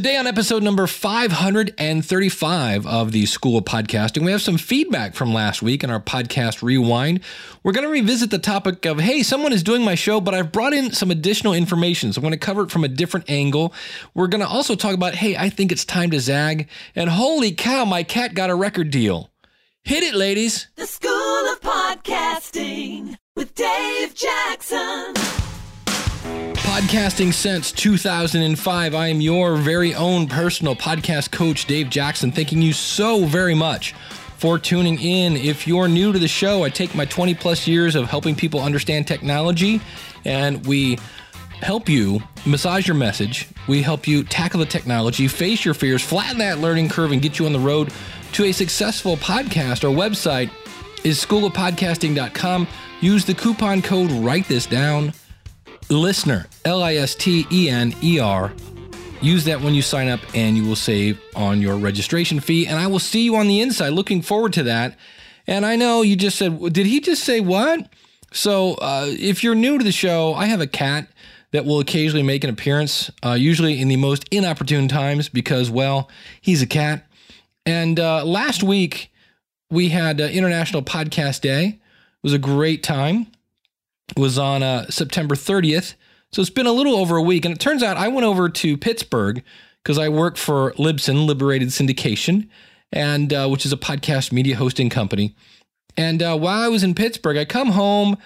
Today, on episode number 535 of the School of Podcasting, we have some feedback from last week in our podcast rewind. We're going to revisit the topic of hey, someone is doing my show, but I've brought in some additional information. So I'm going to cover it from a different angle. We're going to also talk about hey, I think it's time to zag. And holy cow, my cat got a record deal. Hit it, ladies. The School of Podcasting with Dave Jackson. Podcasting since 2005. I am your very own personal podcast coach, Dave Jackson. Thanking you so very much for tuning in. If you're new to the show, I take my 20 plus years of helping people understand technology and we help you massage your message. We help you tackle the technology, face your fears, flatten that learning curve, and get you on the road to a successful podcast. Our website is schoolofpodcasting.com. Use the coupon code, write this down listener, L I S T E N E R. Use that when you sign up and you will save on your registration fee. And I will see you on the inside. Looking forward to that. And I know you just said, did he just say what? So uh, if you're new to the show, I have a cat that will occasionally make an appearance, uh, usually in the most inopportune times because, well, he's a cat. And uh, last week, we had uh, International Podcast Day. It was a great time was on uh, September 30th. So it's been a little over a week. And it turns out I went over to Pittsburgh because I work for Libsyn, Liberated Syndication, and uh, which is a podcast media hosting company. And uh, while I was in Pittsburgh, I come home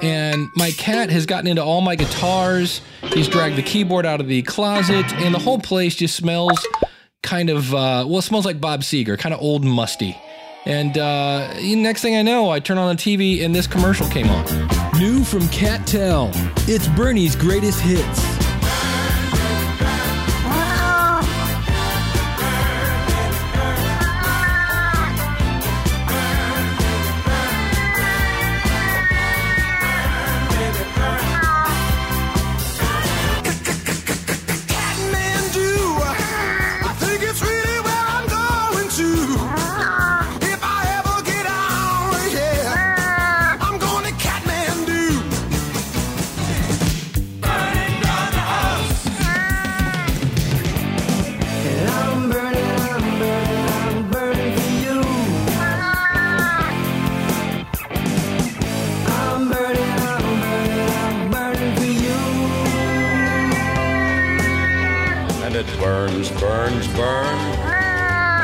and my cat has gotten into all my guitars. He's dragged the keyboard out of the closet, and the whole place just smells kind of, uh, well, it smells like Bob Seger, kind of old musty. And uh, next thing I know, I turn on the TV and this commercial came on. New from Cattell, it's Bernie's greatest hits. It burns, burns, burns.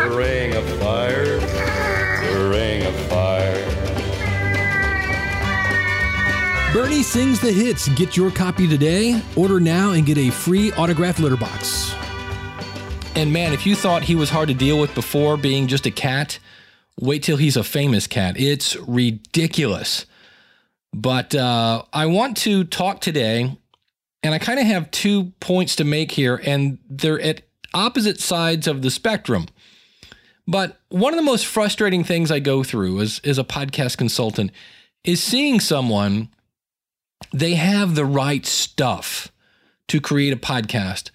The ring of fire, the ring of fire. Bernie sings the hits. Get your copy today. Order now and get a free autographed litter box. And man, if you thought he was hard to deal with before being just a cat, wait till he's a famous cat. It's ridiculous. But uh, I want to talk today, and I kind of have two points to make here, and they're at opposite sides of the spectrum. But one of the most frustrating things I go through as, as a podcast consultant is seeing someone, they have the right stuff to create a podcast,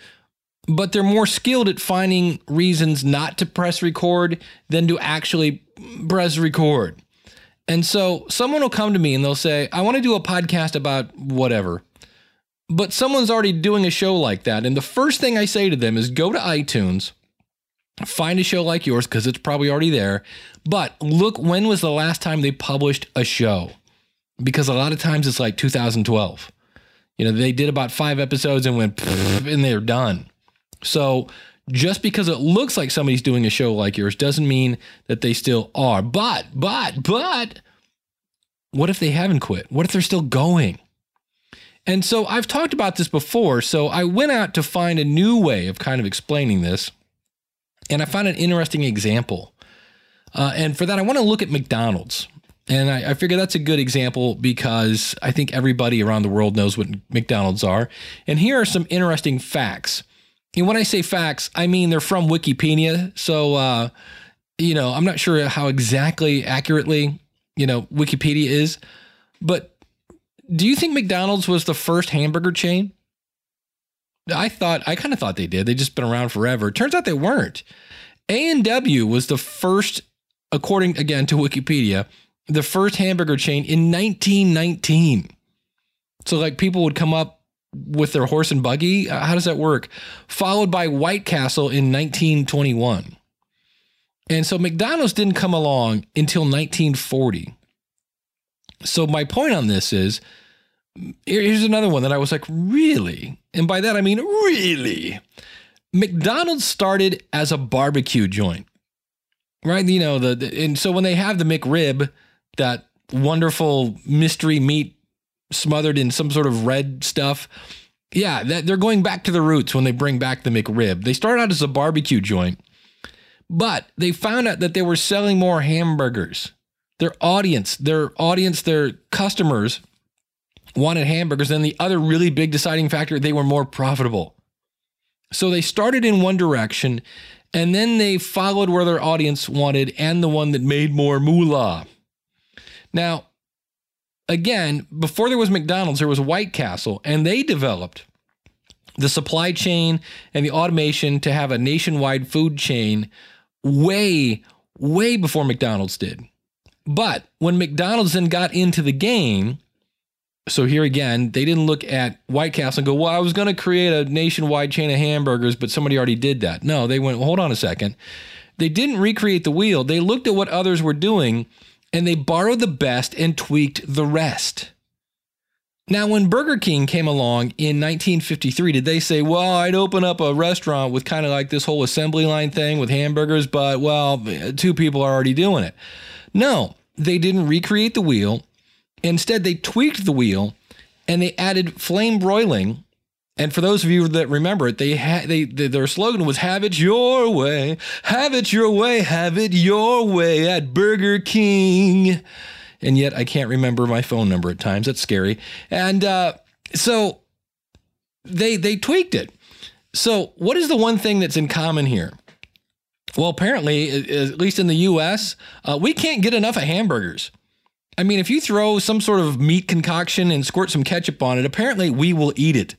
but they're more skilled at finding reasons not to press record than to actually press record. And so someone will come to me and they'll say, I want to do a podcast about whatever. But someone's already doing a show like that. And the first thing I say to them is go to iTunes, find a show like yours because it's probably already there. But look, when was the last time they published a show? Because a lot of times it's like 2012. You know, they did about five episodes and went, and they're done. So just because it looks like somebody's doing a show like yours doesn't mean that they still are. But, but, but, what if they haven't quit? What if they're still going? And so I've talked about this before. So I went out to find a new way of kind of explaining this. And I found an interesting example. Uh, and for that, I want to look at McDonald's. And I, I figure that's a good example because I think everybody around the world knows what McDonald's are. And here are some interesting facts. And when I say facts, I mean they're from Wikipedia. So, uh, you know, I'm not sure how exactly accurately, you know, Wikipedia is. But do you think McDonald's was the first hamburger chain? I thought I kind of thought they did. They just been around forever. Turns out they weren't. A&W was the first according again to Wikipedia, the first hamburger chain in 1919. So like people would come up with their horse and buggy. Uh, How does that work? Followed by White Castle in 1921. And so McDonald's didn't come along until 1940. So my point on this is here's another one that I was like, really? And by that I mean really. McDonald's started as a barbecue joint. Right? You know, the, the and so when they have the McRib, that wonderful mystery meat smothered in some sort of red stuff. Yeah, that, they're going back to the roots when they bring back the McRib. They started out as a barbecue joint, but they found out that they were selling more hamburgers. Their audience, their audience, their customers wanted hamburgers. And the other really big deciding factor, they were more profitable. So they started in one direction and then they followed where their audience wanted and the one that made more moolah. Now, again, before there was McDonald's, there was White Castle, and they developed the supply chain and the automation to have a nationwide food chain way, way before McDonald's did. But when McDonald's then got into the game, so here again, they didn't look at White Castle and go, well, I was going to create a nationwide chain of hamburgers, but somebody already did that. No, they went, hold on a second. They didn't recreate the wheel. They looked at what others were doing and they borrowed the best and tweaked the rest. Now, when Burger King came along in 1953, did they say, well, I'd open up a restaurant with kind of like this whole assembly line thing with hamburgers, but well, two people are already doing it? No, they didn't recreate the wheel. Instead, they tweaked the wheel and they added flame broiling. And for those of you that remember it, they had they, they their slogan was "Have it your way, have it your way, have it your way at Burger King." And yet, I can't remember my phone number at times. That's scary. And uh, so they they tweaked it. So, what is the one thing that's in common here? Well, apparently, at least in the U.S., uh, we can't get enough of hamburgers. I mean, if you throw some sort of meat concoction and squirt some ketchup on it, apparently we will eat it.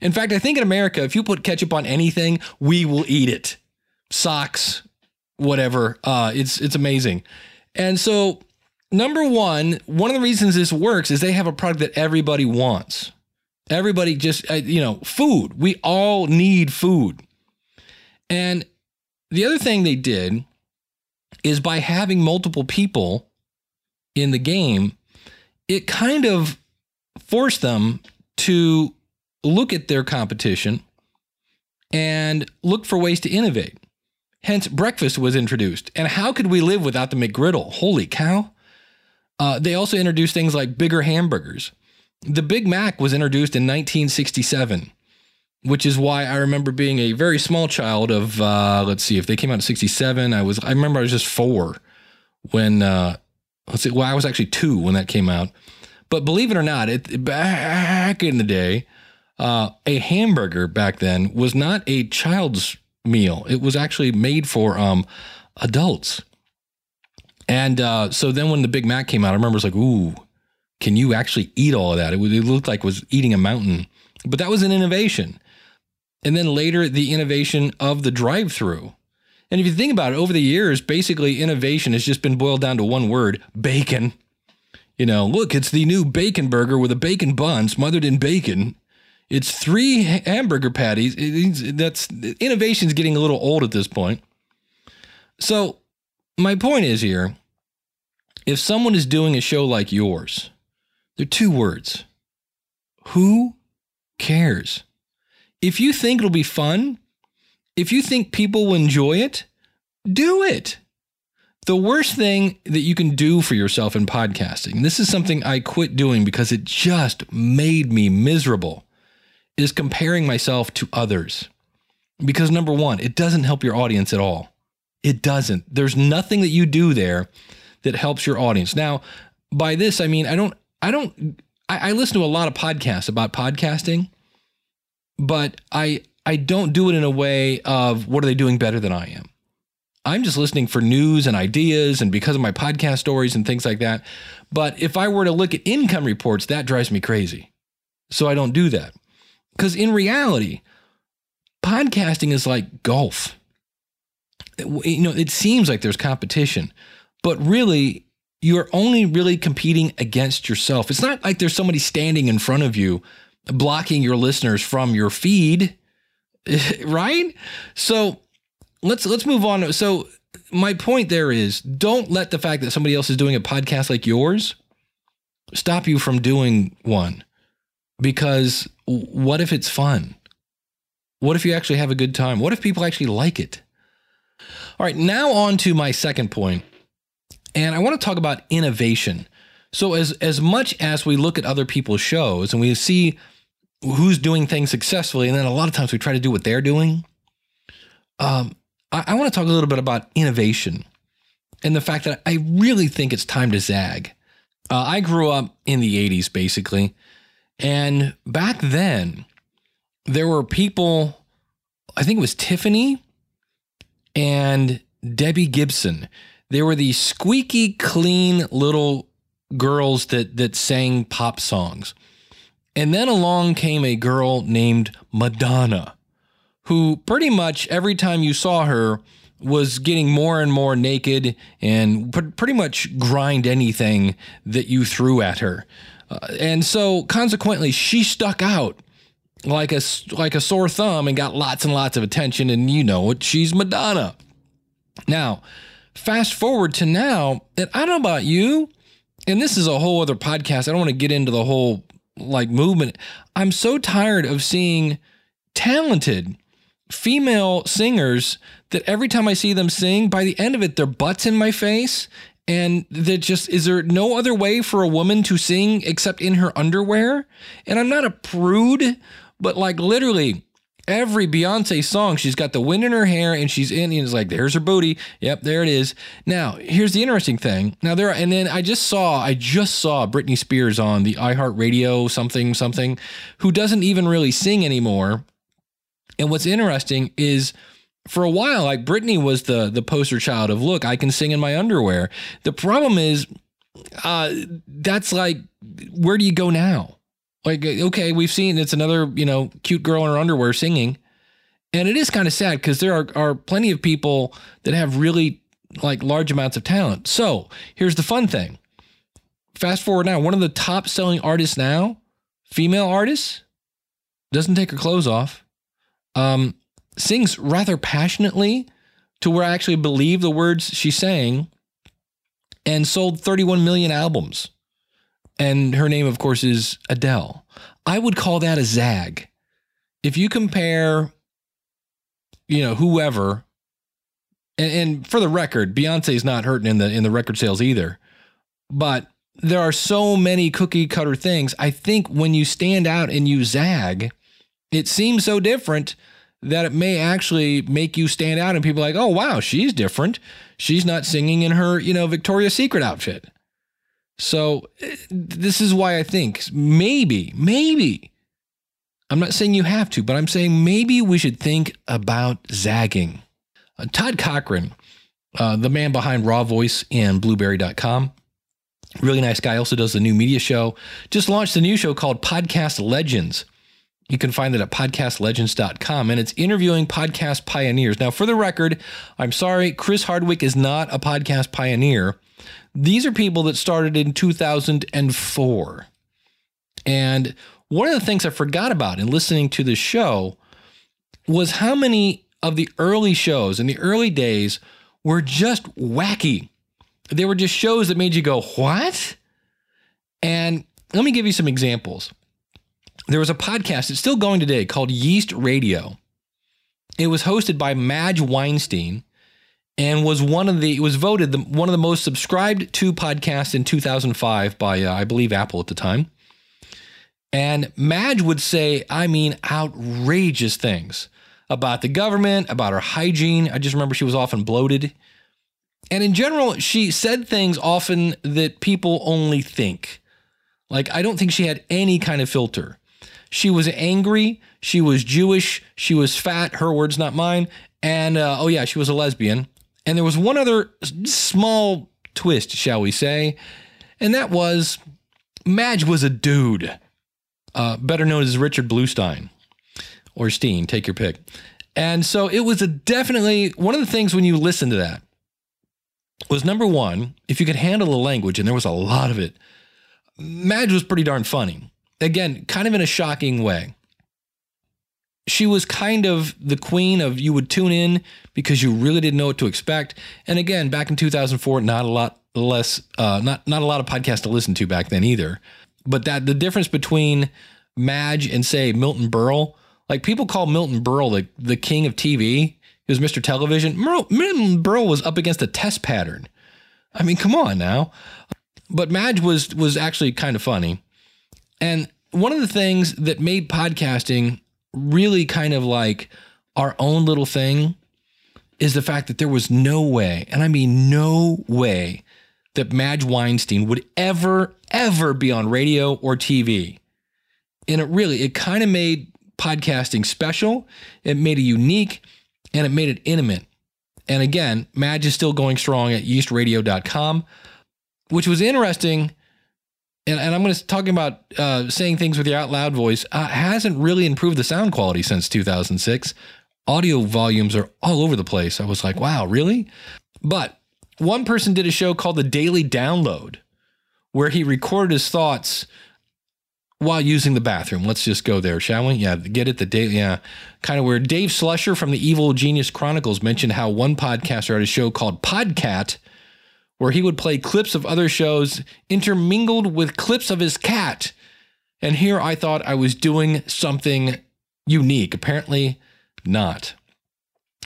In fact, I think in America, if you put ketchup on anything, we will eat it. Socks, whatever. Uh, it's it's amazing. And so, number one, one of the reasons this works is they have a product that everybody wants. Everybody just, uh, you know, food. We all need food. And the other thing they did is by having multiple people in the game, it kind of forced them to look at their competition and look for ways to innovate. Hence, breakfast was introduced. And how could we live without the McGriddle? Holy cow. Uh, they also introduced things like bigger hamburgers. The Big Mac was introduced in 1967, which is why I remember being a very small child of, uh, let's see, if they came out in 67, I was, I remember I was just four when, uh, let's see, well, I was actually two when that came out. But believe it or not, it back in the day, uh, a hamburger back then was not a child's meal. It was actually made for um, adults. And uh, so then when the Big Mac came out, I remember it was like, ooh, can you actually eat all of that? It, it looked like it was eating a mountain. But that was an innovation. And then later, the innovation of the drive through. And if you think about it, over the years, basically innovation has just been boiled down to one word bacon. You know, look, it's the new bacon burger with a bacon bun smothered in bacon. It's three hamburger patties. That's innovation's getting a little old at this point. So, my point is here if someone is doing a show like yours, there are two words who cares? If you think it'll be fun, if you think people will enjoy it, do it. The worst thing that you can do for yourself in podcasting, this is something I quit doing because it just made me miserable, is comparing myself to others. Because number one, it doesn't help your audience at all. It doesn't. There's nothing that you do there that helps your audience. Now, by this, I mean, I don't, I don't, I, I listen to a lot of podcasts about podcasting, but I, I don't do it in a way of what are they doing better than I am. I'm just listening for news and ideas and because of my podcast stories and things like that. But if I were to look at income reports, that drives me crazy. So I don't do that. Because in reality, podcasting is like golf. You know, it seems like there's competition, but really, you're only really competing against yourself. It's not like there's somebody standing in front of you blocking your listeners from your feed, right? So let's let's move on. So my point there is don't let the fact that somebody else is doing a podcast like yours stop you from doing one. Because what if it's fun? What if you actually have a good time? What if people actually like it? All right, now on to my second point. And I want to talk about innovation. So as as much as we look at other people's shows and we see who's doing things successfully, and then a lot of times we try to do what they're doing. Um, I, I want to talk a little bit about innovation and the fact that I really think it's time to zag. Uh, I grew up in the 80s, basically. And back then, there were people, I think it was Tiffany and Debbie Gibson. They were these squeaky clean little girls that that sang pop songs. And then along came a girl named Madonna, who pretty much every time you saw her was getting more and more naked and pretty much grind anything that you threw at her. Uh, and so consequently she stuck out like a like a sore thumb and got lots and lots of attention and you know it she's Madonna. Now, fast forward to now, and I don't know about you, and this is a whole other podcast. I don't want to get into the whole like movement. I'm so tired of seeing talented female singers that every time I see them sing, by the end of it, their butts in my face. And that just is there no other way for a woman to sing except in her underwear? And I'm not a prude, but like literally every Beyonce song, she's got the wind in her hair and she's in, and it's like, there's her booty. Yep, there it is. Now, here's the interesting thing. Now, there, are, and then I just saw, I just saw Britney Spears on the iHeartRadio something, something, who doesn't even really sing anymore. And what's interesting is for a while, like Britney was the the poster child of look, I can sing in my underwear. The problem is, uh, that's like, where do you go now? Like, okay, we've seen it's another you know cute girl in her underwear singing, and it is kind of sad because there are are plenty of people that have really like large amounts of talent. So here's the fun thing. Fast forward now, one of the top selling artists now, female artist, doesn't take her clothes off um, sings rather passionately to where I actually believe the words she's saying and sold 31 million albums. And her name, of course, is Adele. I would call that a zag. If you compare, you know, whoever, and, and for the record, Beyonce's not hurting in the in the record sales either. But there are so many cookie cutter things. I think when you stand out and you zag, it seems so different that it may actually make you stand out and people like, oh wow, she's different. She's not singing in her, you know, Victoria's Secret outfit. So eh, this is why I think maybe, maybe. I'm not saying you have to, but I'm saying maybe we should think about zagging. Uh, Todd Cochran, uh, the man behind Raw Voice and Blubrry.com, really nice guy, also does the new media show, just launched a new show called Podcast Legends. You can find it at podcastlegends.com and it's interviewing podcast pioneers. Now, for the record, I'm sorry, Chris Hardwick is not a podcast pioneer. These are people that started in 2004. And one of the things I forgot about in listening to the show was how many of the early shows in the early days were just wacky. They were just shows that made you go, What? And let me give you some examples there was a podcast, that's still going today, called Yeast Radio. It was hosted by Madge Weinstein and was one of the, was voted the, one of the most subscribed to podcasts in 2005 by, uh, I believe, Apple at the time. And Madge would say, I mean, outrageous things about the government, about her hygiene. I just remember she was often bloated. And in general, she said things often that people only think. Like, I don't think she had any kind of filter. She was angry. She was Jewish. She was fat. Her words, not mine. And uh, oh, yeah, she was a lesbian. And there was one other small twist, shall we say. And that was Madge was a dude, uh, better known as Richard Bluestein or Steen, take your pick. And so it was a definitely one of the things when you listen to that was number one, if you could handle the language, and there was a lot of it, Madge was pretty darn funny. again, kind of in a shocking way. She was kind of the queen of you would tune in because you really didn't know what to expect. And again, back in 2004, not a lot less, uh, not not a lot of podcasts to listen to back then either. But that the difference between Madge and say Milton Berle, like people call Milton Berle the, the king of TV. He was Mr. Television. Milton Berle was up against a test pattern. I mean, come on now. But Madge was was actually kind of funny. And one of the things that made podcasting really kind of like our own little thing is the fact that there was no way, and I mean no way, that Madge Weinstein would ever, ever be on radio or TV. And it really, it kind of made podcasting special, it made it unique, and it made it intimate. And again, Madge is still going strong at yeastradio.com, which was interesting and, and I'm going to talking about uh, saying things with your out loud voice uh, hasn't really improved the sound quality since 2006. Audio volumes are all over the place. I was like, wow, really? But one person did a show called The Daily Download where he recorded his thoughts while using the bathroom. Let's just go there, shall we? Yeah, get it. The daily, yeah, kind of weird. Dave Slusher from the Evil Genius Chronicles mentioned how one podcaster had a show called Podcat where he would play clips of other shows intermingled with clips of his cat. And here I thought I was doing something unique. Apparently, not.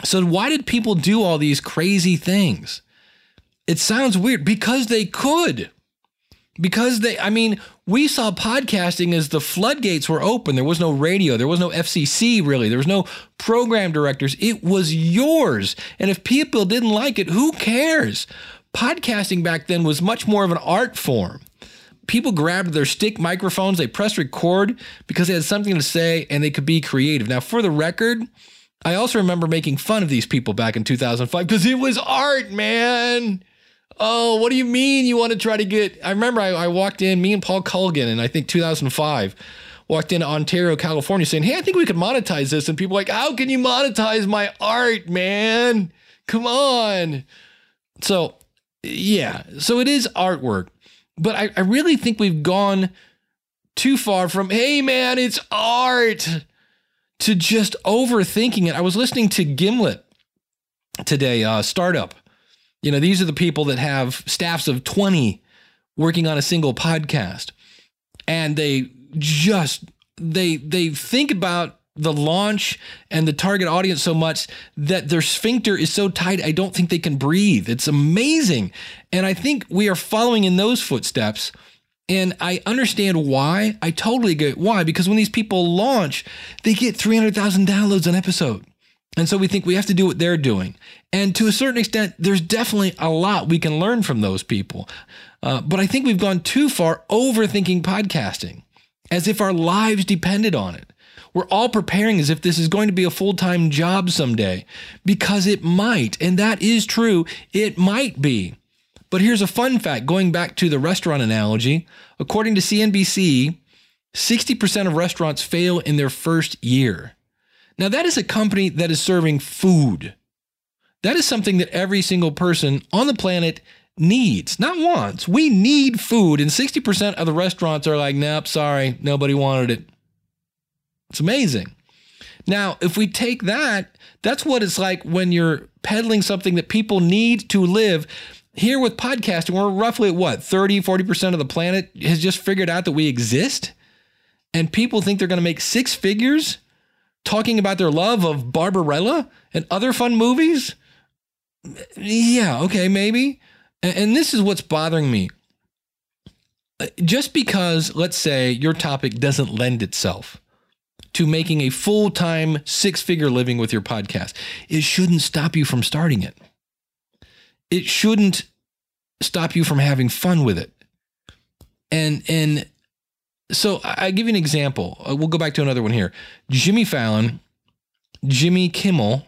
So, why did people do all these crazy things? It sounds weird because they could. Because they, I mean, we saw podcasting as the floodgates were open. There was no radio, there was no FCC really, there was no program directors. It was yours. And if people didn't like it, who cares? Podcasting back then was much more of an art form. People grabbed their stick microphones, they pressed record because they had something to say and they could be creative. Now, for the record, I also remember making fun of these people back in 2005 because it was art, man. Oh, what do you mean you want to try to get? I remember I, I walked in, me and Paul Colligan, in I think 2005, walked into Ontario, California, saying, Hey, I think we could monetize this. And people like, How can you monetize my art, man? Come on. So yeah, so it is artwork, but I, I really think we've gone too far from, hey man, it's art to just overthinking it. I was listening to Gimlet today, uh, startup. You know, these are the people that have staffs of 20 working on a single podcast. And they just they they think about the launch and the target audience so much that their sphincter is so tight, I don't think they can breathe. It's amazing. And I think we are following in those footsteps. And I understand why. I totally get why. Because when these people launch, they get 300,000 downloads an episode. And so we think we have to do what they're doing. And to a certain extent, there's definitely a lot we can learn from those people. Uh, but I think we've gone too far overthinking podcasting as if our lives depended on it. We're all preparing as if this is going to be a full time job someday because it might. And that is true. It might be. But here's a fun fact going back to the restaurant analogy. According to CNBC, 60% of restaurants fail in their first year. Now, that is a company that is serving food. That is something that every single person on the planet needs, not wants. We need food, and 60% of the restaurants are like, nope, sorry, nobody wanted it. It's amazing. Now, if we take that, that's what it's like when you're peddling something that people need to live. Here with podcasting, we're roughly at what, 30, 40% of the planet has just figured out that we exist. And people think they're going to make six figures talking about their love of Barbarella and other fun movies. Yeah, okay, maybe. And, this is what's bothering me. Uh, just because, let's say, your topic doesn't lend itself to making a full time six figure living with your podcast. It shouldn't stop you from starting it. It shouldn't stop you from having fun with it. And, and, so I give you an example. Uh, we'll go back to another one here. Jimmy Fallon, Jimmy Kimmel,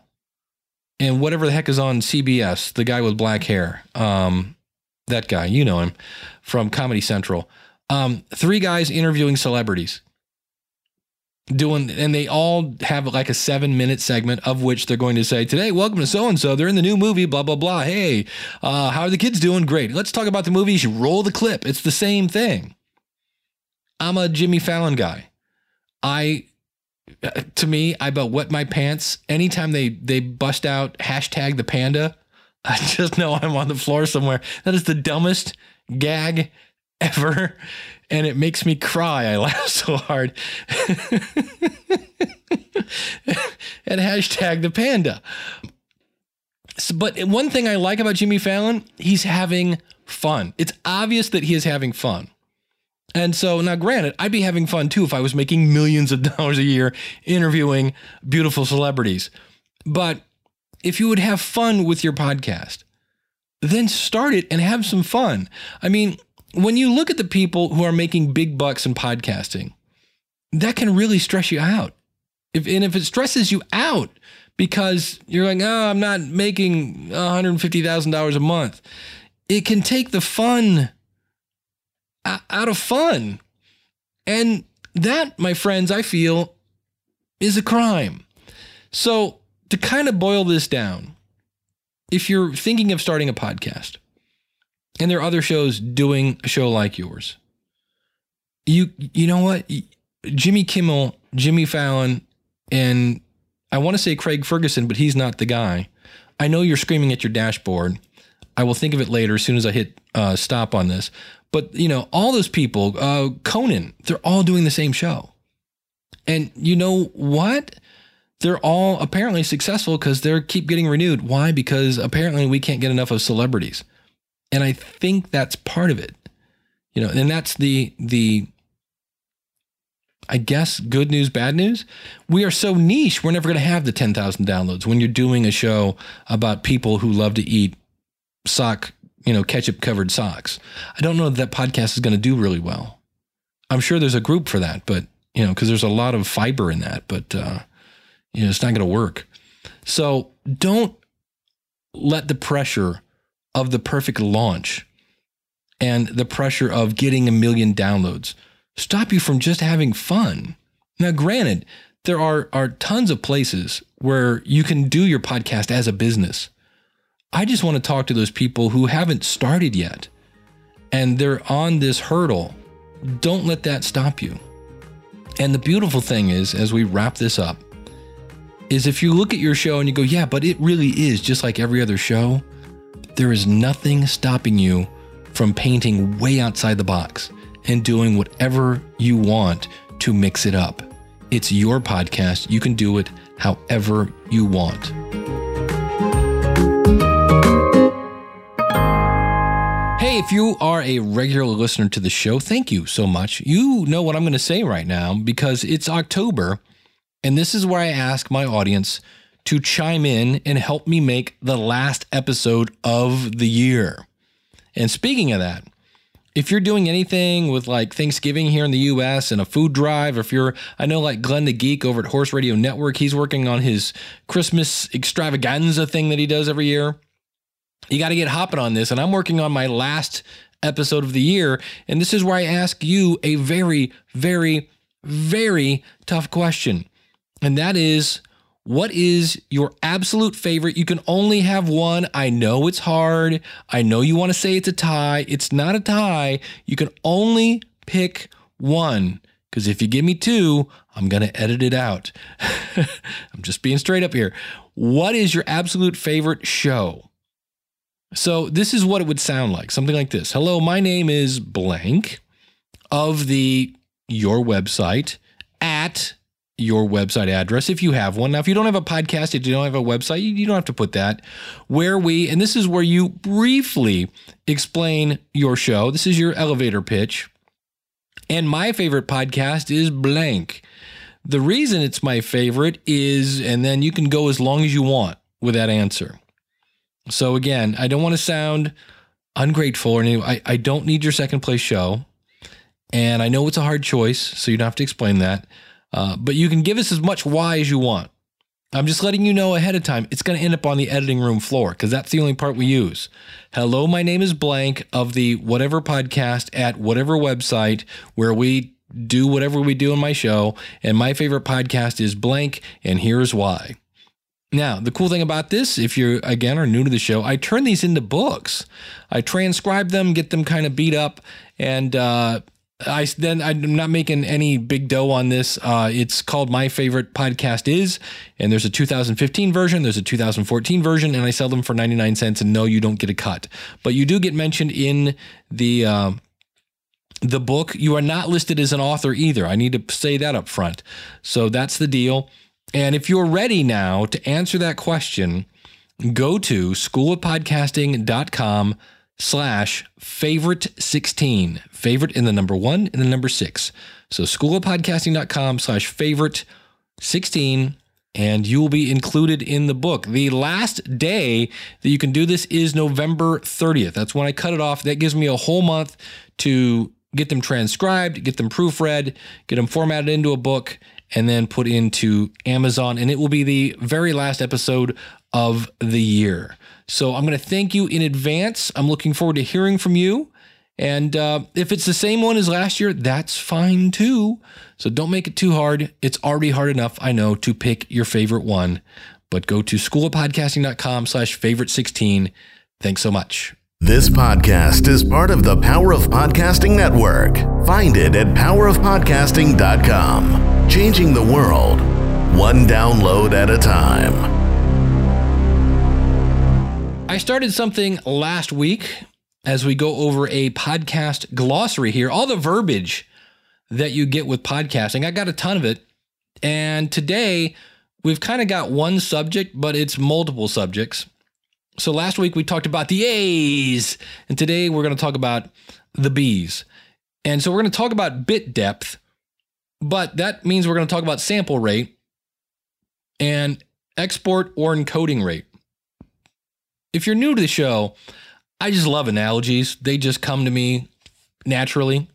and whatever the heck is on CBS, the guy with black hair. Um, that guy, you know him from Comedy Central. Um, three guys interviewing celebrities doing and they all have like a seven minute segment of which they're going to say today welcome to so and so they're in the new movie blah blah blah. Hey uh, how are the kids doing? Great. Let's talk about the movie. You should roll the clip. It's the same thing. I'm a Jimmy Fallon guy. I to me, I about wet my pants. Anytime they they bust out hashtag the panda. I just know I'm on the floor somewhere. That is the dumbest gag ever, and it makes me cry. I laugh so hard. and hashtag the panda. So, but one thing I like about Jimmy Fallon, he's having fun. It's obvious that he is having fun. And so now, granted, I'd be having fun too if I was making millions of dollars a year interviewing beautiful celebrities. But if you would have fun with your podcast, then start it and have some fun. I mean, when you look at the people who are making big bucks in podcasting, that can really stress you out. If and if it stresses you out because you're like, oh, I'm not making $150,000 a month, it can take the fun out of fun. And that, my friends, I feel is a crime. So, to kind of boil this down, if you're thinking of starting a podcast and there are other shows doing a show like yours, you you know what? Jimmy Kimmel, Jimmy Fallon, and I want to say Craig Ferguson, but he's not the guy. I know you're screaming at your dashboard. I will think of it later as soon as I hit uh, stop on this. But you know, all those people, uh, Conan, they're all doing the same show, and you know what? They're all apparently successful because they keep getting renewed. Why? Because apparently we can't get enough of celebrities, and I think that's part of it. You know, and that's the the I guess good news, bad news. We are so niche, we're never going to have the 10,000 downloads when you're doing a show about people who love to eat sock, you know, ketchup covered socks. I don't know that that podcast is going to do really well. I'm sure there's a group for that, but, you know, because there's a lot of fiber in that, but, uh, you know, it's not going to work. So don't let the pressure of the perfect launch and the pressure of getting a million downloads stop you from just having fun. Now, granted, there are, are tons of places where you can do your podcast as a business. I just want to talk to those people who haven't started yet and they're on this hurdle. Don't let that stop you. And the beautiful thing is, as we wrap this up, is if you look at your show and you go, yeah, but it really is just like every other show, there is nothing stopping you from painting way outside the box and doing whatever you want to mix it up. It's your podcast. You can do it however you want. Hey, if you are a regular listener to the show, thank you so much. You know what I'm going to say right now because it's October, and this is where I ask my audience to chime in and help me make the last episode of the year. And speaking of that, if you're doing anything with like Thanksgiving here in the US and a food drive, or if you're, I know like Glenn the Geek over at Horse Radio Network, he's working on his Christmas extravaganza thing that he does every year. You got to get hopping on this. And I'm working on my last episode of the year. And this is where I ask you a very, very, very tough question. And that is what is your absolute favorite? You can only have one. I know it's hard. I know you want to say it's a tie. It's not a tie. You can only pick one. Because if you give me two, I'm going to edit it out. I'm just being straight up here. What is your absolute favorite show? So, this is what it would sound like something like this Hello, my name is blank of the your website at your website address if you have one. Now, if you don't have a podcast, if you don't have a website, you, don't have to put that. Where we, and this is where you briefly explain your show. This is your elevator pitch. And my favorite podcast is blank. The reason it's my favorite is, and then you can go as long as you want with that answer. So again, I don't want to sound ungrateful or anything. I, I don't need your second place show. And I know it's a hard choice, so you don't have to explain that. Uh, but you can give us as much why as you want. I'm just letting you know ahead of time. It's going to end up on the editing room floor because that's the only part we use. Hello, my name is blank of the whatever podcast at whatever website where we do whatever we do in my show. And my favorite podcast is blank. And here's why. Now, the cool thing about this, if you again are new to the show, I turn these into books. I transcribe them, get them kind of beat up, and uh, I then I'm not making any big dough on this. Uh, it's called My Favorite Podcast Is, and there's a 2015 version, there's a 2014 version, and I sell them for 99 cents. And no, you don't get a cut, but you do get mentioned in the uh, the book. You are not listed as an author either. I need to say that up front. So that's the deal. And if you're ready now to answer that question, go to schoolofpodcasting.com slash favorite 16 favorite in the number one and the number six. So schoolofpodcasting.com slash favorite 16 and you will be included in the book. The last day that you can do this is november 30th that's when i cut it off. That gives me a whole month to get them transcribed get them proofread get them formatted into a book and then put into amazon. And it will be the very last episode of the year so I'm going to thank you in advance. I'm looking forward to hearing from you. And uh, if it's the same one as last year, that's fine too. So don't make it too hard. It's already hard enough, I know, to pick your favorite one. But go to schoolofpodcasting.com slash favorite 16. Thanks so much. This podcast is part of the Power of Podcasting Network. Find it at powerofpodcasting.com. Changing the world, one download at a time. I started something last week as we go over a podcast glossary here, all the verbiage that you get with podcasting. I got a ton of it. And today we've kind of got one subject, but it's multiple subjects. So last week we talked about the A's, and today we're going to talk about the B's. And so we're going to talk about bit depth, but that means we're going to talk about sample rate and export or encoding rate if you're new to the show, I just love analogies. They just come to me naturally.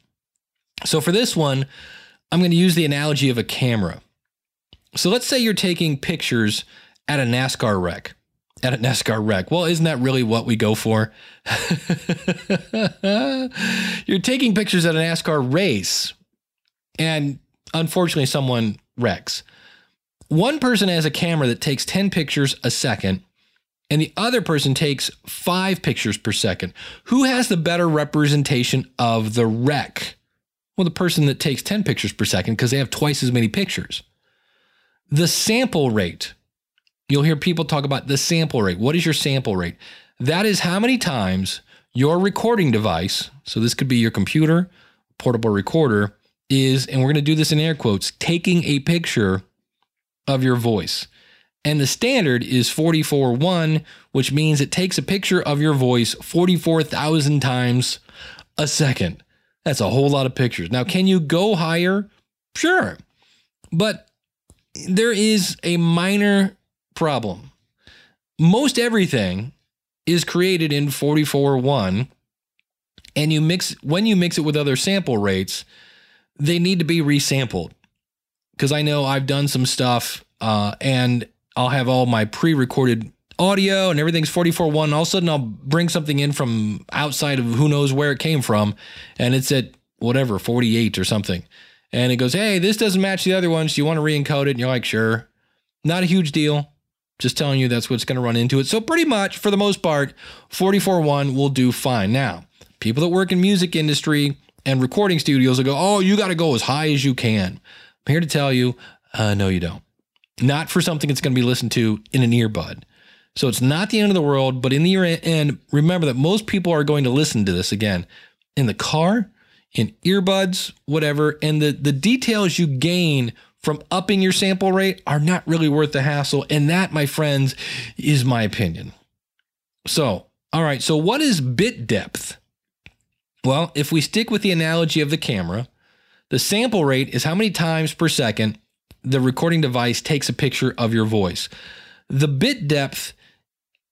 So for this one, I'm going to use the analogy of a camera. So let's say you're taking pictures at a NASCAR wreck. At a NASCAR wreck. Well, isn't that really what we go for? you're taking pictures at a NASCAR race, and unfortunately, someone wrecks. One person has a camera that takes 10 pictures a second and the other person takes five pictures per second. Who has the better representation of the wreck? Well, the person that takes 10 pictures per second because they have twice as many pictures. The sample rate. You'll hear people talk about the sample rate. What is your sample rate? That is how many times your recording device, so this could be your computer, portable recorder, is, and we're going to do this in air quotes, taking a picture of your voice. And the standard is 44.1, which means it takes a picture of your voice 44,000 times a second. That's a whole lot of pictures. Now, can you go higher? Sure. But there is a minor problem. Most everything is created in 44.1 and you mix when you mix it with other sample rates, they need to be resampled. Because I know I've done some stuff uh, and I'll have all my pre-recorded audio and everything's 44.1. All of a sudden I'll bring something in from outside of who knows where it came from and it's at whatever, 48 or something. And it goes, hey, this doesn't match the other ones. Do you want to re-encode it? And you're like, sure. Not a huge deal. Just telling you that's what's going to run into it. So pretty much for the most part, 44.1 will do fine. Now, people that work in music industry and recording studios will go, oh, you got to go as high as you can. I'm here to tell you, uh, no, you don't not for something that's going to be listened to in an earbud. So it's not the end of the world, but in the ear and remember that most people are going to listen to this again in the car, in earbuds, whatever, and the the details you gain from upping your sample rate are not really worth the hassle, and that, my friends, is my opinion. So, all right, so what is bit depth? Well, if we stick with the analogy of the camera, the sample rate is how many times per second the recording device takes a picture of your voice. The bit depth,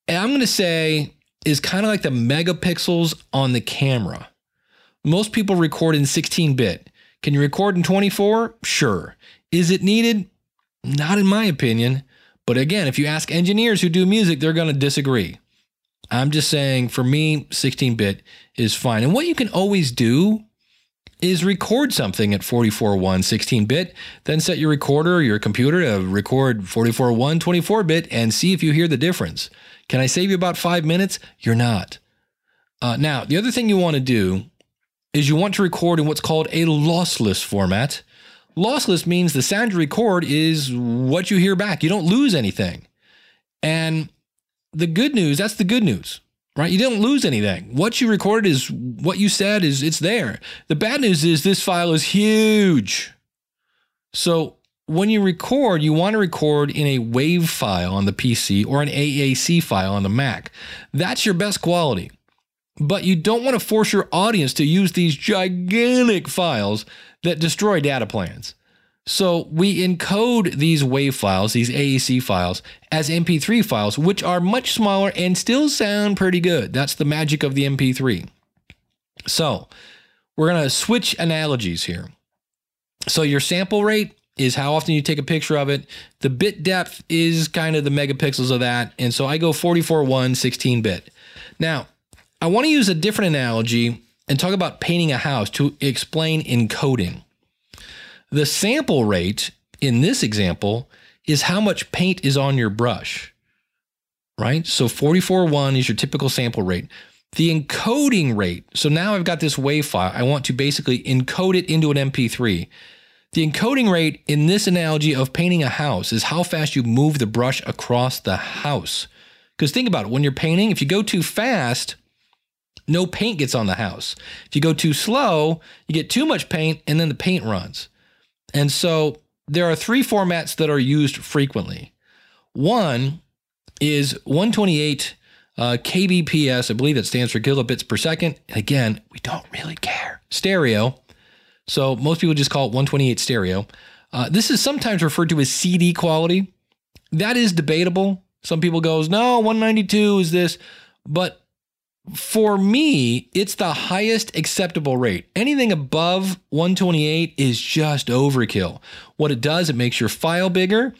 I'm going to say, is kind of like the megapixels on the camera. Most people record in 16 bit. Can you record in 24? Sure. Is it needed? Not in my opinion. But again, if you ask engineers who do music, they're going to disagree. I'm just saying, for me, 16 bit is fine. And what you can always do is record something at 44.1 16 bit, then set your recorder or your computer to record 44.1 24 bit and see if you hear the difference. Can I save you about five minutes? You're not. Uh, now, the other thing you want to do is you want to record in what's called a lossless format. Lossless means the sound you record is what you hear back. You don't lose anything. And the good news, that's the good news, right? You didn't lose anything. What you recorded is what you said is it's there. The bad news is this file is huge. So when you record, you want to record in a WAV file on the PC or an AAC file on the Mac. That's your best quality. But you don't want to force your audience to use these gigantic files that destroy data plans. So we encode these WAV files, these AEC files, as MP3 files, which are much smaller and still sound pretty good. That's the magic of the MP3. So we're going to switch analogies here. So your sample rate is how often you take a picture of it. The bit depth is kind of the megapixels of that. And so I go 44.1, 16 bit. Now, I want to use a different analogy and talk about painting a house to explain encoding. The sample rate in this example is how much paint is on your brush, right? So 44.1 is your typical sample rate. The encoding rate, so now I've got this WAV file. I want to basically encode it into an MP3. The encoding rate in this analogy of painting a house is how fast you move the brush across the house. Because think about it, when you're painting, if you go too fast, no paint gets on the house. If you go too slow, you get too much paint and then the paint runs. And so there are three formats that are used frequently. One is 128 uh, kbps, I believe that stands for kilobits per second. And again, we don't really care. Stereo. So most people just call it 128 stereo. Uh, this is sometimes referred to as CD quality. That is debatable. Some people goes, no, 192 is this, but for me, it's the highest acceptable rate. Anything above 128 is just overkill. What it does, it makes your file bigger.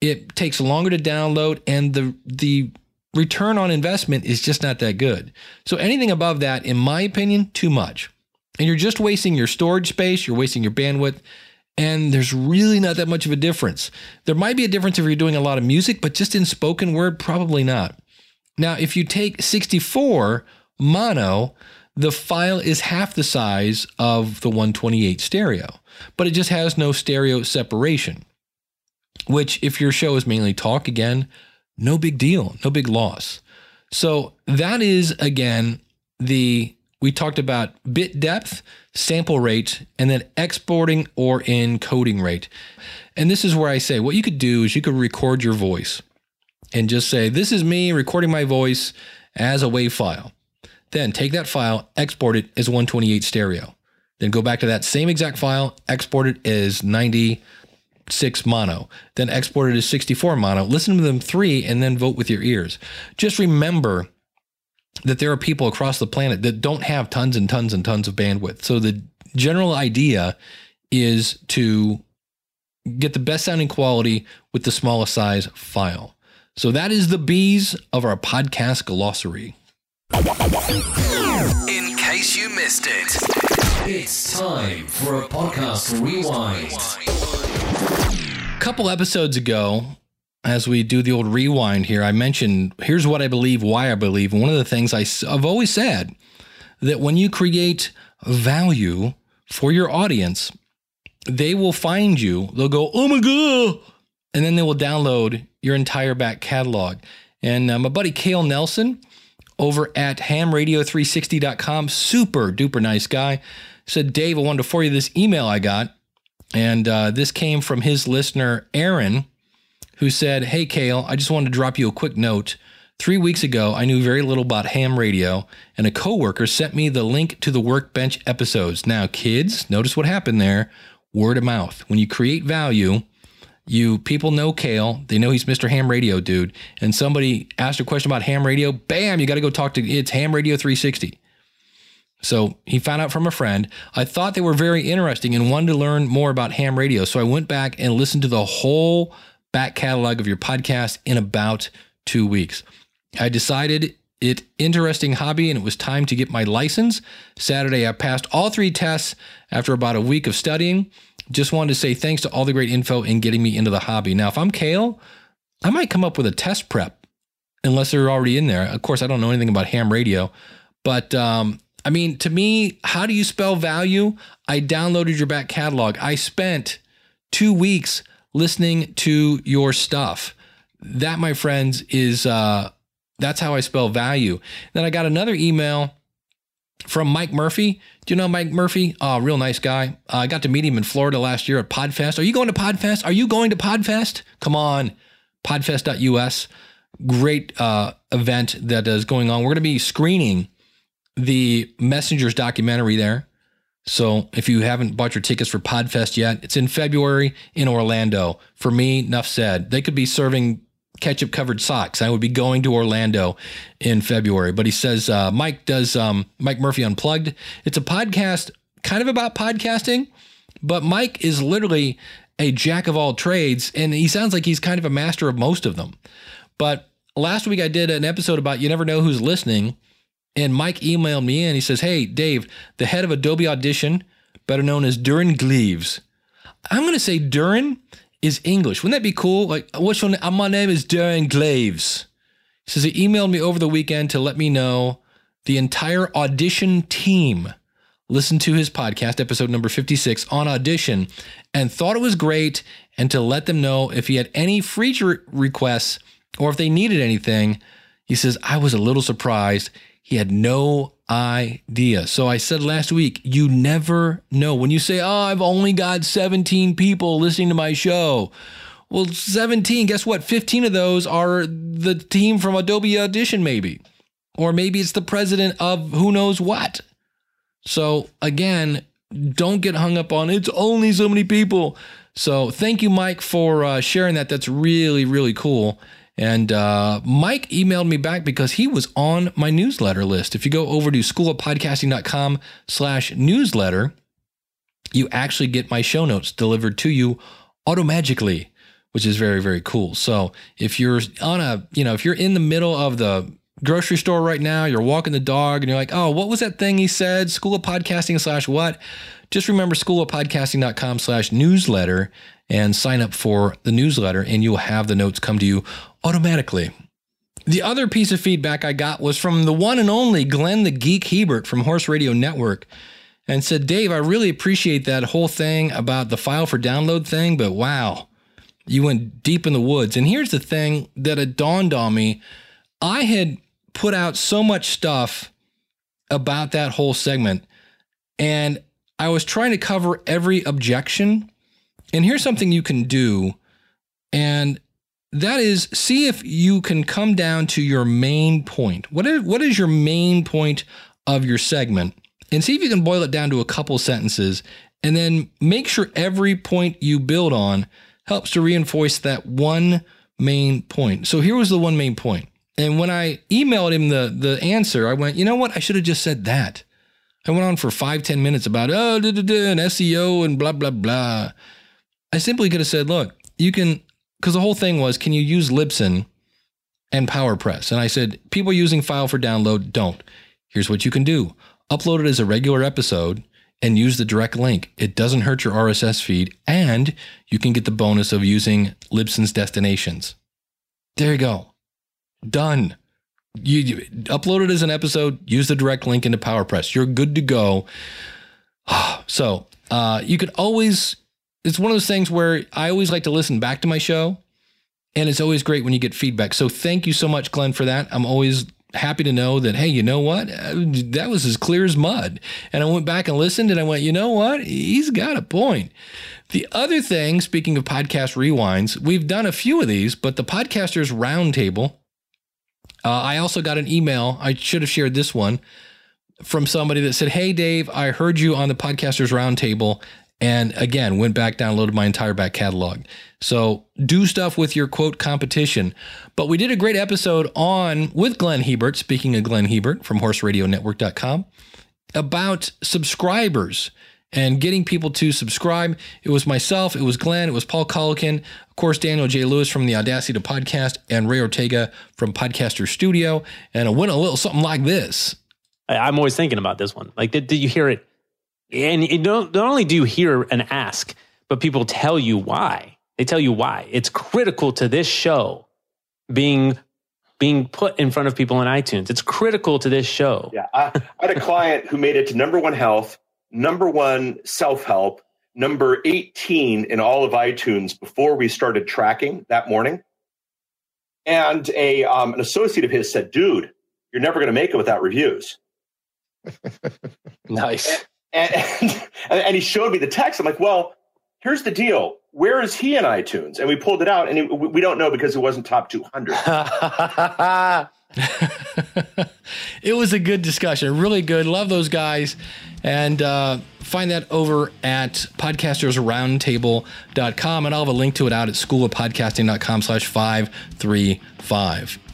It takes longer to download, and the the return on investment is just not that good. So anything above that, in my opinion, too much. And you're just wasting your storage space, you're wasting your bandwidth, and there's really not that much of a difference. There might be a difference if you're doing a lot of music, but just in spoken word, probably not. Now, if you take 64 mono, the file is half the size of the 128 stereo, but it just has no stereo separation. Which, if your show is mainly talk, again, no big deal, no big loss. So, that is again the we talked about bit depth, sample rate, and then exporting or encoding rate. And this is where I say what you could do is you could record your voice and just say, This is me recording my voice as a WAV file. Then take that file, export it as 128 stereo. Then go back to that same exact file, export it as 96 mono. Then export it as 64 mono. Listen to them three and then vote with your ears. Just remember that there are people across the planet that don't have tons and tons and tons of bandwidth. So the general idea is to get the best sounding quality with the smallest size file. So that is the bees of our podcast glossary. In case you missed it, it's time for a podcast rewind. A couple episodes ago, as we do the old rewind here, I mentioned here's what I believe, why I believe. And one of the things I, have always said that when you create value for your audience, they will find you. They'll go, oh my God. And then they will download your entire back catalog. And uh, my buddy Cale Nelson over at hamradio360.com, super duper nice guy, said, Dave, I wanted to forward you this email I got. And uh, this came from his listener, Aaron, who said, Hey, Kale, I just wanted to drop you a quick note. Three weeks ago, I knew very little about ham radio, and a coworker sent me the link to the workbench episodes. Now, kids, notice what happened there word of mouth. When you create value, you people know Cale. They know he's Mr. Ham Radio dude. And somebody asked a question about ham radio. Bam, you got to go talk to it's Ham Radio 360. So he found out from a friend. I thought they were very interesting and wanted to learn more about ham radio. So I went back and listened to the whole back catalog of your podcast in about two weeks. I decided it interesting hobby and it was time to get my license. Saturday, I passed all three tests after about a week of studying. Just wanted to say thanks to all the great info in getting me into the hobby. Now, if I'm Cale, I might come up with a test prep unless they're already in there. Of course, I don't know anything about ham radio, but um, I mean, to me, how do you spell value? I downloaded your back catalog. I spent two weeks listening to your stuff. That, my friends, is uh, that's how I spell value. Then I got another email from Mike Murphy. Do you know Mike Murphy? Oh, real nice guy. Uh, I got to meet him in Florida last year at Podfest. Are you going to Podfest? Are you going to Podfest? Come on, podfest.us. Great uh, event that is going on. We're going to be screening the Messengers documentary there. So if you haven't bought your tickets for Podfest yet, it's in February in Orlando. For me, enough said. They could be serving ketchup covered socks. I would be going to Orlando in February. But he says uh, Mike does um, Mike Murphy Unplugged. It's a podcast kind of about podcasting, but Mike is literally a jack of all trades, and he sounds like he's kind of a master of most of them. But last week I did an episode about you never know who's listening. And Mike emailed me in. He says, Hey, Dave, the head of Adobe Audition, better known as Durin Gleaves. I'm going to say Durin is English. Wouldn't that be cool? Like, what's your name? My name is Durin Glaves. He says he emailed me over the weekend to let me know the entire audition team listened to his podcast, episode number 56, on audition, and thought it was great, and to let them know if he had any feature requests or if they needed anything. He says, I was a little surprised. He had no idea. So I said last week, you never know. When you say, Oh, I've only got 17 people listening to my show. Well, 17, guess what? 15 of those are the team from Adobe Audition, maybe. Or maybe it's the president of who knows what. So again, don't get hung up on it's only so many people. So thank you, Mike, for uh, sharing that. That's really, really cool. And uh, Mike emailed me back because he was on my newsletter list. If you go over to schoolofpodcasting.com slash newsletter, you actually get my show notes delivered to you automagically, which is very, very cool. So if you're on a, you know, if you're in the middle of the grocery store right now, you're walking the dog and you're like, oh, what was that thing he said? School of Podcasting slash what? Just remember schoolofpodcasting.com slash newsletter and sign up for the newsletter and you'll have the notes come to you automatically. The other piece of feedback I got was from the one and only Glenn the Geek Hebert from Horse Radio Network and said, Dave, I really appreciate that whole thing about the file for download thing, but wow, you went deep in the woods. And here's the thing that it dawned on me I had put out so much stuff about that whole segment, and I was trying to cover every objection. And here's something you can do, and that is see if you can come down to your main point. What is, what is your main point of your segment? And see if you can boil it down to a couple sentences, and then make sure every point you build on helps to reinforce that one main point. So here was the one main point. And when I emailed him the the answer, I went, you know what? I should have just said that. I went on for five, 10 minutes about, oh, da, da, da, and SEO and blah, blah, blah. I simply could have said, look, you can, because the whole thing was, can you use Libsyn and PowerPress? And I said, people using file for download don't. Here's what you can do upload it as a regular episode and use the direct link. It doesn't hurt your RSS feed, and you can get the bonus of using Libsyn's destinations. There you go. Done. You, you upload it as an episode, use the direct link into PowerPress. You're good to go. So uh, you could always, it's one of those things where I always like to listen back to my show. And it's always great when you get feedback. So thank you so much, Glenn, for that. I'm always happy to know that, hey, you know what? Uh, That was as clear as mud. And I went back and listened and I went, you know what? He's got a point. The other thing, speaking of podcast rewinds, we've done a few of these, but the Podcasters Roundtable, uh, I also got an email. I should have shared this one from somebody that said, Hey, Dave, I heard you on the Podcasters Roundtable. And again, went back, downloaded my entire back catalog. So do stuff with your quote competition. But we did a great episode on with Glenn Hebert, speaking of Glenn Hebert from horseradionetwork.com, about subscribers and getting people to subscribe. It was myself, it was Glenn, it was Paul Colligan, of course, Daniel J. Lewis from the Audacity to Podcast, and Ray Ortega from Podcaster Studio. And it went a little something like this. I, I'm always thinking about this one. Like, did, did you hear it? And you don't, not only do you hear an ask, but people tell you why. They tell you why. It's critical to this show being being put in front of people in iTunes. It's critical to this show. Yeah, I, I had a client who made it to number one health, number one self help, number 18 in all of iTunes before we started tracking that morning. And a um, an associate of his said, "Dude, you're never going to make it without reviews." Nice. And, and and he showed me the text. I'm like, "Well, here's the deal. Where is he in iTunes?" And we pulled it out, and it, we we don't know because it wasn't top 200. it was a good discussion, really good. Love those guys. And uh, find that over at podcastersroundtable.com. And I'll have a link to it out at schoolofpodcasting.com slash 535.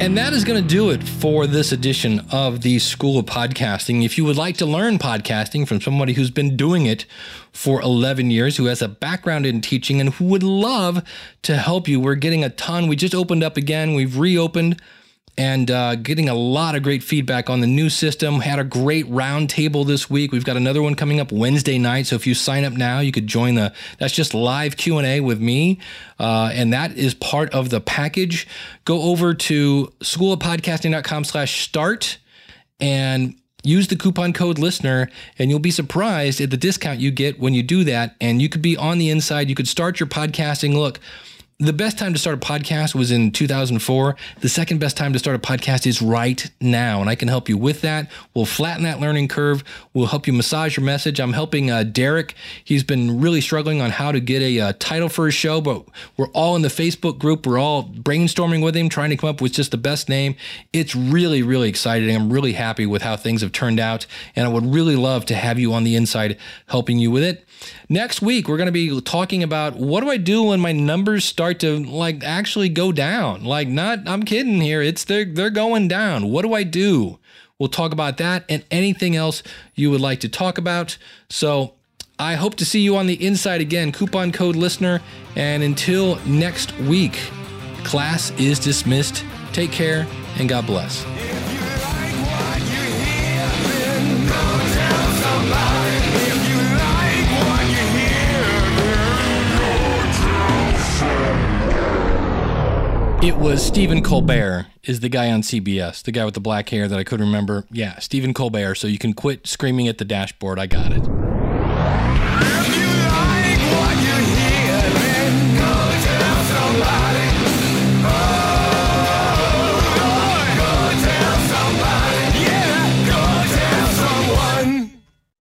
And that is going to do it for this edition of the School of Podcasting. If you would like to learn podcasting from somebody who's been doing it for 11 years, who has a background in teaching, and who would love to help you, we're getting a ton. We just opened up again, we've reopened and uh, getting a lot of great feedback on the new system. Had a great roundtable this week. We've got another one coming up Wednesday night. So if you sign up now, you could join the. That's just live Q and A with me, uh, and that is part of the package. Go over to schoolofpodcasting.com/start and use the coupon code listener and you'll be surprised at the discount you get when you do that and you could be on the inside you could start your podcasting look the best time to start a podcast was in 2004. The second best time to start a podcast is right now. And I can help you with that. We'll flatten that learning curve. We'll help you massage your message. I'm helping uh, Derek. He's been really struggling on how to get a uh, title for his show, but we're all in the Facebook group. We're all brainstorming with him, trying to come up with just the best name. It's really, really exciting. I'm really happy with how things have turned out. And I would really love to have you on the inside helping you with it. Next week, we're going to be talking about what do I do when my numbers start to like actually go down? Like, not, I'm kidding here. It's they're, they're going down. What do I do? We'll talk about that and anything else you would like to talk about. So, I hope to see you on the inside again, coupon code listener. And until next week, class is dismissed. Take care and God bless. It was Stephen Colbert is the guy on CBS, the guy with the black hair that I couldn't remember. Yeah, Stephen Colbert. So you can quit screaming at the dashboard. I got it.